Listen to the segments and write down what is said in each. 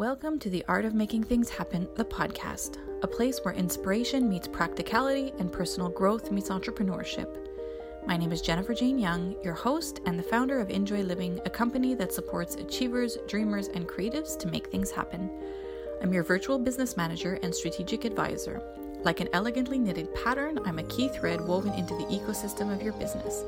Welcome to the Art of Making Things Happen, the podcast, a place where inspiration meets practicality and personal growth meets entrepreneurship. My name is Jennifer Jane Young, your host and the founder of Injoy Living, a company that supports achievers, dreamers, and creatives to make things happen. I'm your virtual business manager and strategic advisor. Like an elegantly knitted pattern, I'm a key thread woven into the ecosystem of your business.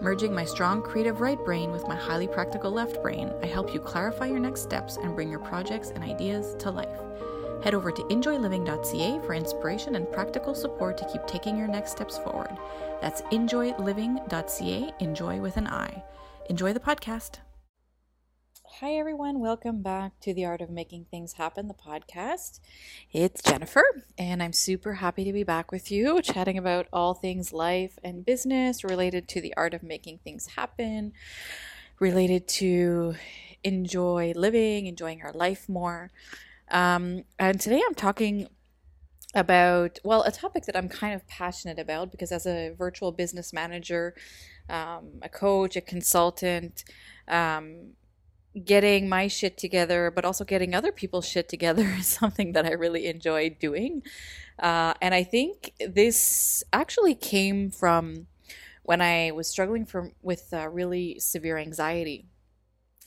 Merging my strong creative right brain with my highly practical left brain, I help you clarify your next steps and bring your projects and ideas to life. Head over to injoyliving.ca for inspiration and practical support to keep taking your next steps forward. That's injoyliving.ca, enjoy with an I. Enjoy the podcast. Hi, everyone. Welcome back to the Art of Making Things Happen, the podcast. It's Jennifer, and I'm super happy to be back with you, chatting about all things life and business related to the art of making things happen, related to enjoy living, enjoying our life more. Um, and today I'm talking about, well, a topic that I'm kind of passionate about because as a virtual business manager, um, a coach, a consultant, um, getting my shit together, but also getting other people's shit together is something that I really enjoy doing. Uh, and I think this actually came from when I was struggling from with uh, really severe anxiety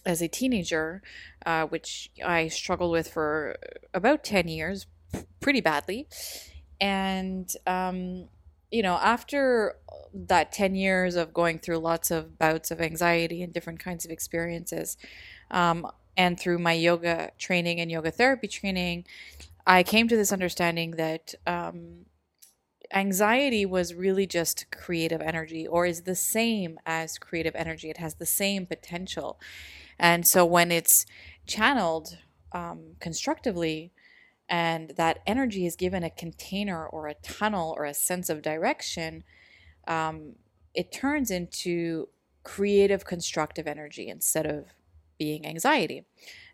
as a teenager, uh, which I struggled with for about 10 years, pretty badly. And, um, you know, after that 10 years of going through lots of bouts of anxiety and different kinds of experiences, um, and through my yoga training and yoga therapy training, I came to this understanding that um, anxiety was really just creative energy or is the same as creative energy. It has the same potential. And so when it's channeled um, constructively, and that energy is given a container or a tunnel or a sense of direction, um, it turns into creative, constructive energy instead of being anxiety.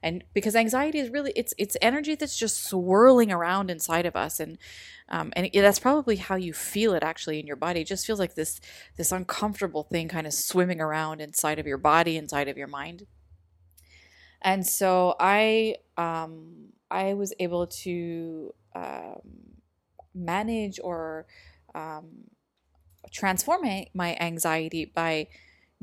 And because anxiety is really it's it's energy that's just swirling around inside of us and um, and that's probably how you feel it actually in your body. It just feels like this this uncomfortable thing kind of swimming around inside of your body inside of your mind and so i um i was able to um, manage or um, transform my anxiety by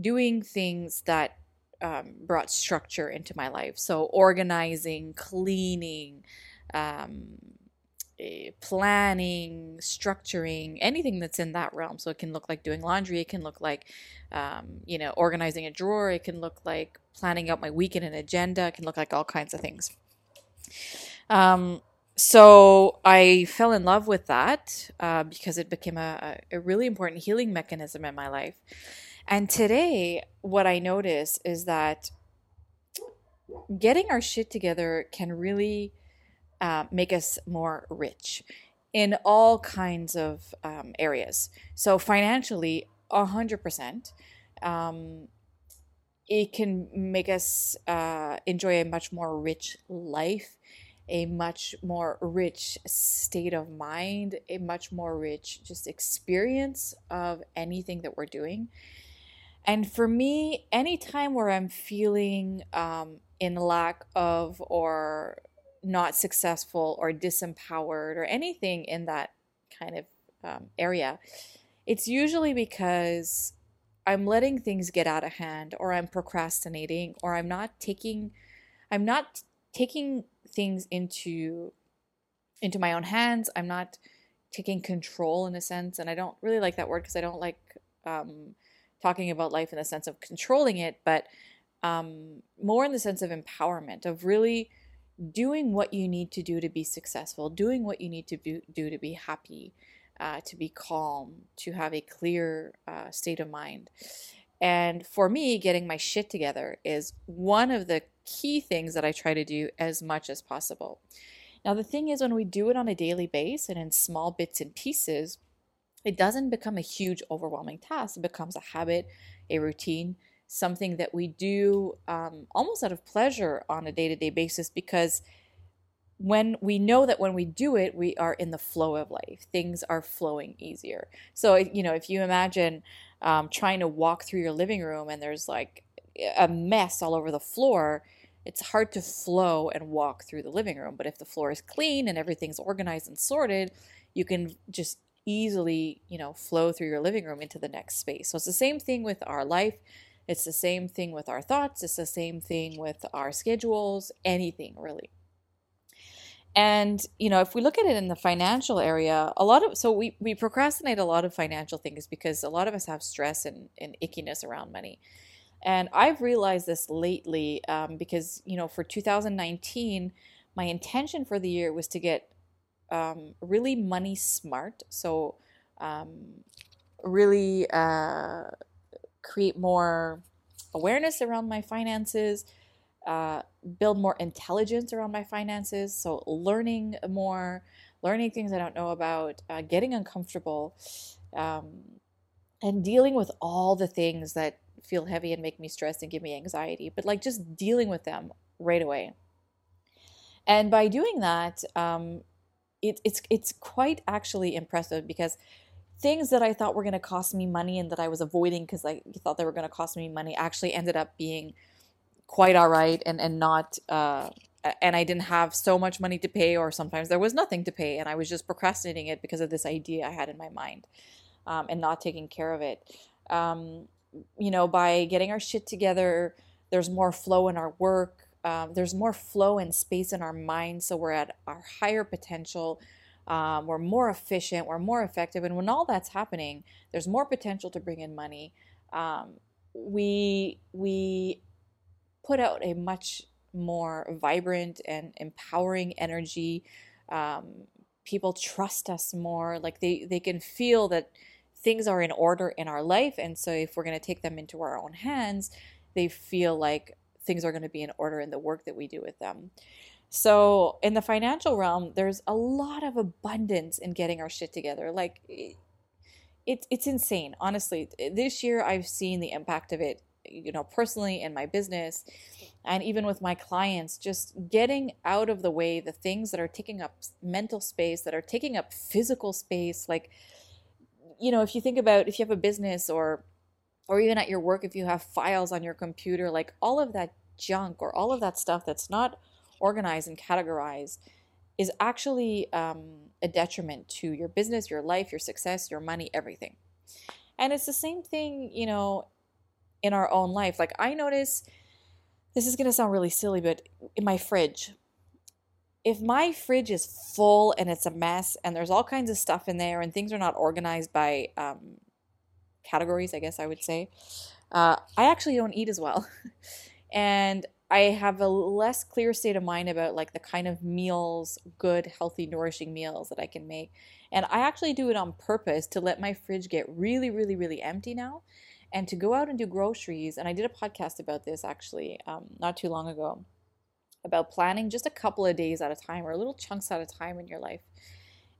doing things that um, brought structure into my life. So organizing, cleaning, um, planning, structuring, anything that's in that realm. So it can look like doing laundry. It can look like, um, you know, organizing a drawer. It can look like planning out my weekend and agenda. It can look like all kinds of things. Um, so I fell in love with that uh, because it became a, a really important healing mechanism in my life. And today, what I notice is that getting our shit together can really uh, make us more rich in all kinds of um, areas. So, financially, 100%. Um, it can make us uh, enjoy a much more rich life, a much more rich state of mind, a much more rich just experience of anything that we're doing. And for me, anytime where I'm feeling um, in lack of or not successful or disempowered or anything in that kind of um, area, it's usually because I'm letting things get out of hand or I'm procrastinating or I'm not taking I'm not taking things into into my own hands. I'm not taking control in a sense and I don't really like that word because I don't like um, talking about life in the sense of controlling it, but um, more in the sense of empowerment, of really doing what you need to do to be successful, doing what you need to do, to be happy, uh, to be calm, to have a clear uh, state of mind. And for me, getting my shit together is one of the key things that I try to do as much as possible. Now, the thing is, when we do it on a daily basis and in small bits and pieces, it doesn't become a huge, overwhelming task. It becomes a habit, a routine, something that we do um, almost out of pleasure on a day to day basis because when we know that when we do it, we are in the flow of life. Things are flowing easier. So, you know, if you imagine um, trying to walk through your living room and there's like a mess all over the floor, it's hard to flow and walk through the living room. But if the floor is clean and everything's organized and sorted, you can just easily, you know, flow through your living room into the next space. So it's the same thing with our life. It's the same thing with our thoughts. It's the same thing with our schedules, anything really. And, you know, if we look at it in the financial area, a lot of, so we, we procrastinate a lot of financial things because a lot of us have stress and, and ickiness around money. And I've realized this lately um, because, you know, for 2019, my intention for the year was to get um, really money smart. So, um, really uh, create more awareness around my finances, uh, build more intelligence around my finances. So, learning more, learning things I don't know about, uh, getting uncomfortable, um, and dealing with all the things that feel heavy and make me stressed and give me anxiety, but like just dealing with them right away. And by doing that, um, it, it's it's quite actually impressive because things that I thought were going to cost me money and that I was avoiding because I thought they were going to cost me money actually ended up being quite all right and and not uh, and I didn't have so much money to pay or sometimes there was nothing to pay and I was just procrastinating it because of this idea I had in my mind um, and not taking care of it. Um, you know, by getting our shit together, there's more flow in our work. Um, there's more flow and space in our mind, so we're at our higher potential. Um, we're more efficient. We're more effective, and when all that's happening, there's more potential to bring in money. Um, we we put out a much more vibrant and empowering energy. Um, people trust us more. Like they, they can feel that things are in order in our life. And so if we're going to take them into our own hands, they feel like things are going to be in order in the work that we do with them. So in the financial realm, there's a lot of abundance in getting our shit together. Like it's it's insane. Honestly, this year I've seen the impact of it you know, personally in my business and even with my clients, just getting out of the way the things that are taking up mental space, that are taking up physical space. Like, you know, if you think about if you have a business or or even at your work, if you have files on your computer, like all of that junk or all of that stuff that's not organized and categorize is actually um, a detriment to your business, your life, your success, your money, everything. And it's the same thing, you know, in our own life. Like I notice this is going to sound really silly, but in my fridge, if my fridge is full and it's a mess and there's all kinds of stuff in there and things are not organized by um, categories, I guess I would say, uh, I actually don't eat as well. and I have a less clear state of mind about like the kind of meals, good, healthy, nourishing meals that I can make. And I actually do it on purpose to let my fridge get really, really, really empty now and to go out and do groceries. And I did a podcast about this actually um, not too long ago about planning just a couple of days at a time or little chunks at a time in your life.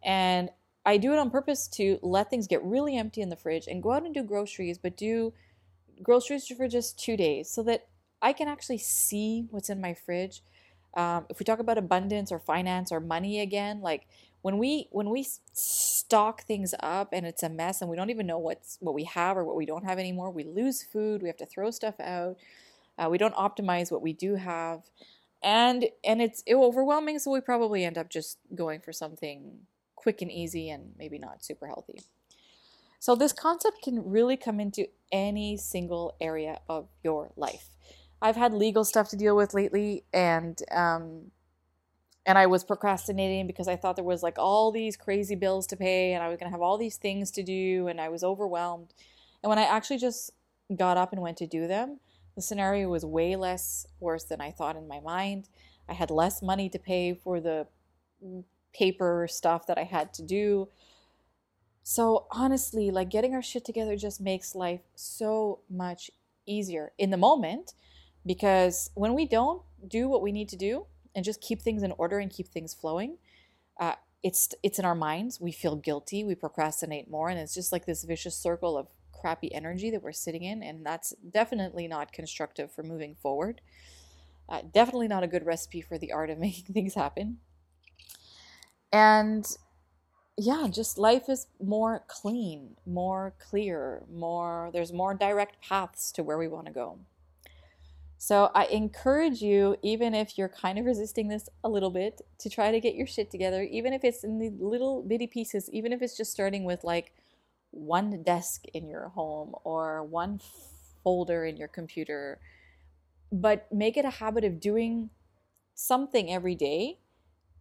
And I do it on purpose to let things get really empty in the fridge and go out and do groceries, but do groceries for just two days so that I can actually see what's in my fridge. Um, if we talk about abundance or finance or money again, like when we when we stock things up and it's a mess and we don't even know what's what we have or what we don't have anymore we lose food we have to throw stuff out uh, we don't optimize what we do have. And and it's overwhelming so we probably end up just going for something quick and easy and maybe not super healthy. So this concept can really come into any single area of your life i've had legal stuff to deal with lately and um, and I was procrastinating because I thought there was like all these crazy bills to pay and I was to have all these things to do and I was overwhelmed. And when I actually just got up and went to do them, the scenario was way less worse than I thought in my mind. I had less money to pay for the paper stuff that I had to do. So honestly, like getting our shit together just makes life so much easier in the moment because when we don't do what we need to do, and just keep things in order and keep things flowing. Uh, it's it's in our minds. We feel guilty. We procrastinate more, and it's just like this vicious circle of crappy energy that we're sitting in, and that's definitely not constructive for moving forward. Uh, definitely not a good recipe for the art of making things happen. And yeah, just life is more clean, more clear, more. There's more direct paths to where we want to go. So I encourage you, even if you're kind of resisting this a little bit, to try to get your shit together, even if it's in the little bitty pieces, even if it's just starting with like one desk in your home or one folder in your computer. But make it a habit of doing something every day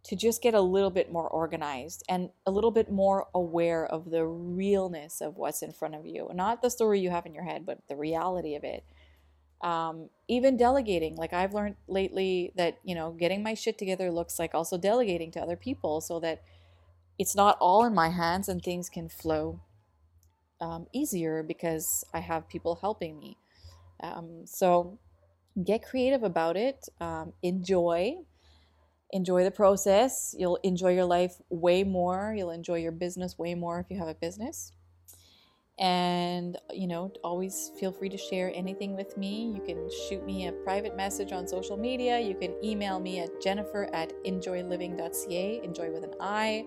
to just get a little bit more organized and a little bit more aware of the realness of what's in front of you. Not the story you have in your head, but the reality of it um, even delegating. Like i've learned lately that you know getting my shit together looks like also delegating to other people so that it's not all in my hands and things can flow um, easier because i have people helping me. Um, so get creative about it. Um, enjoy. Enjoy the process. You'll enjoy your life way more. You'll enjoy your business way more if you have a business and, you know, always feel free to share anything with me. You can shoot me a private message on social media. You can email me at jennifer at injoyliving.ca, enjoy with an I.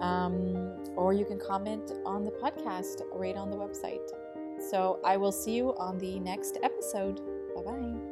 Um, or you can comment on the podcast right on the website. So I will see you on the next episode. Bye bye.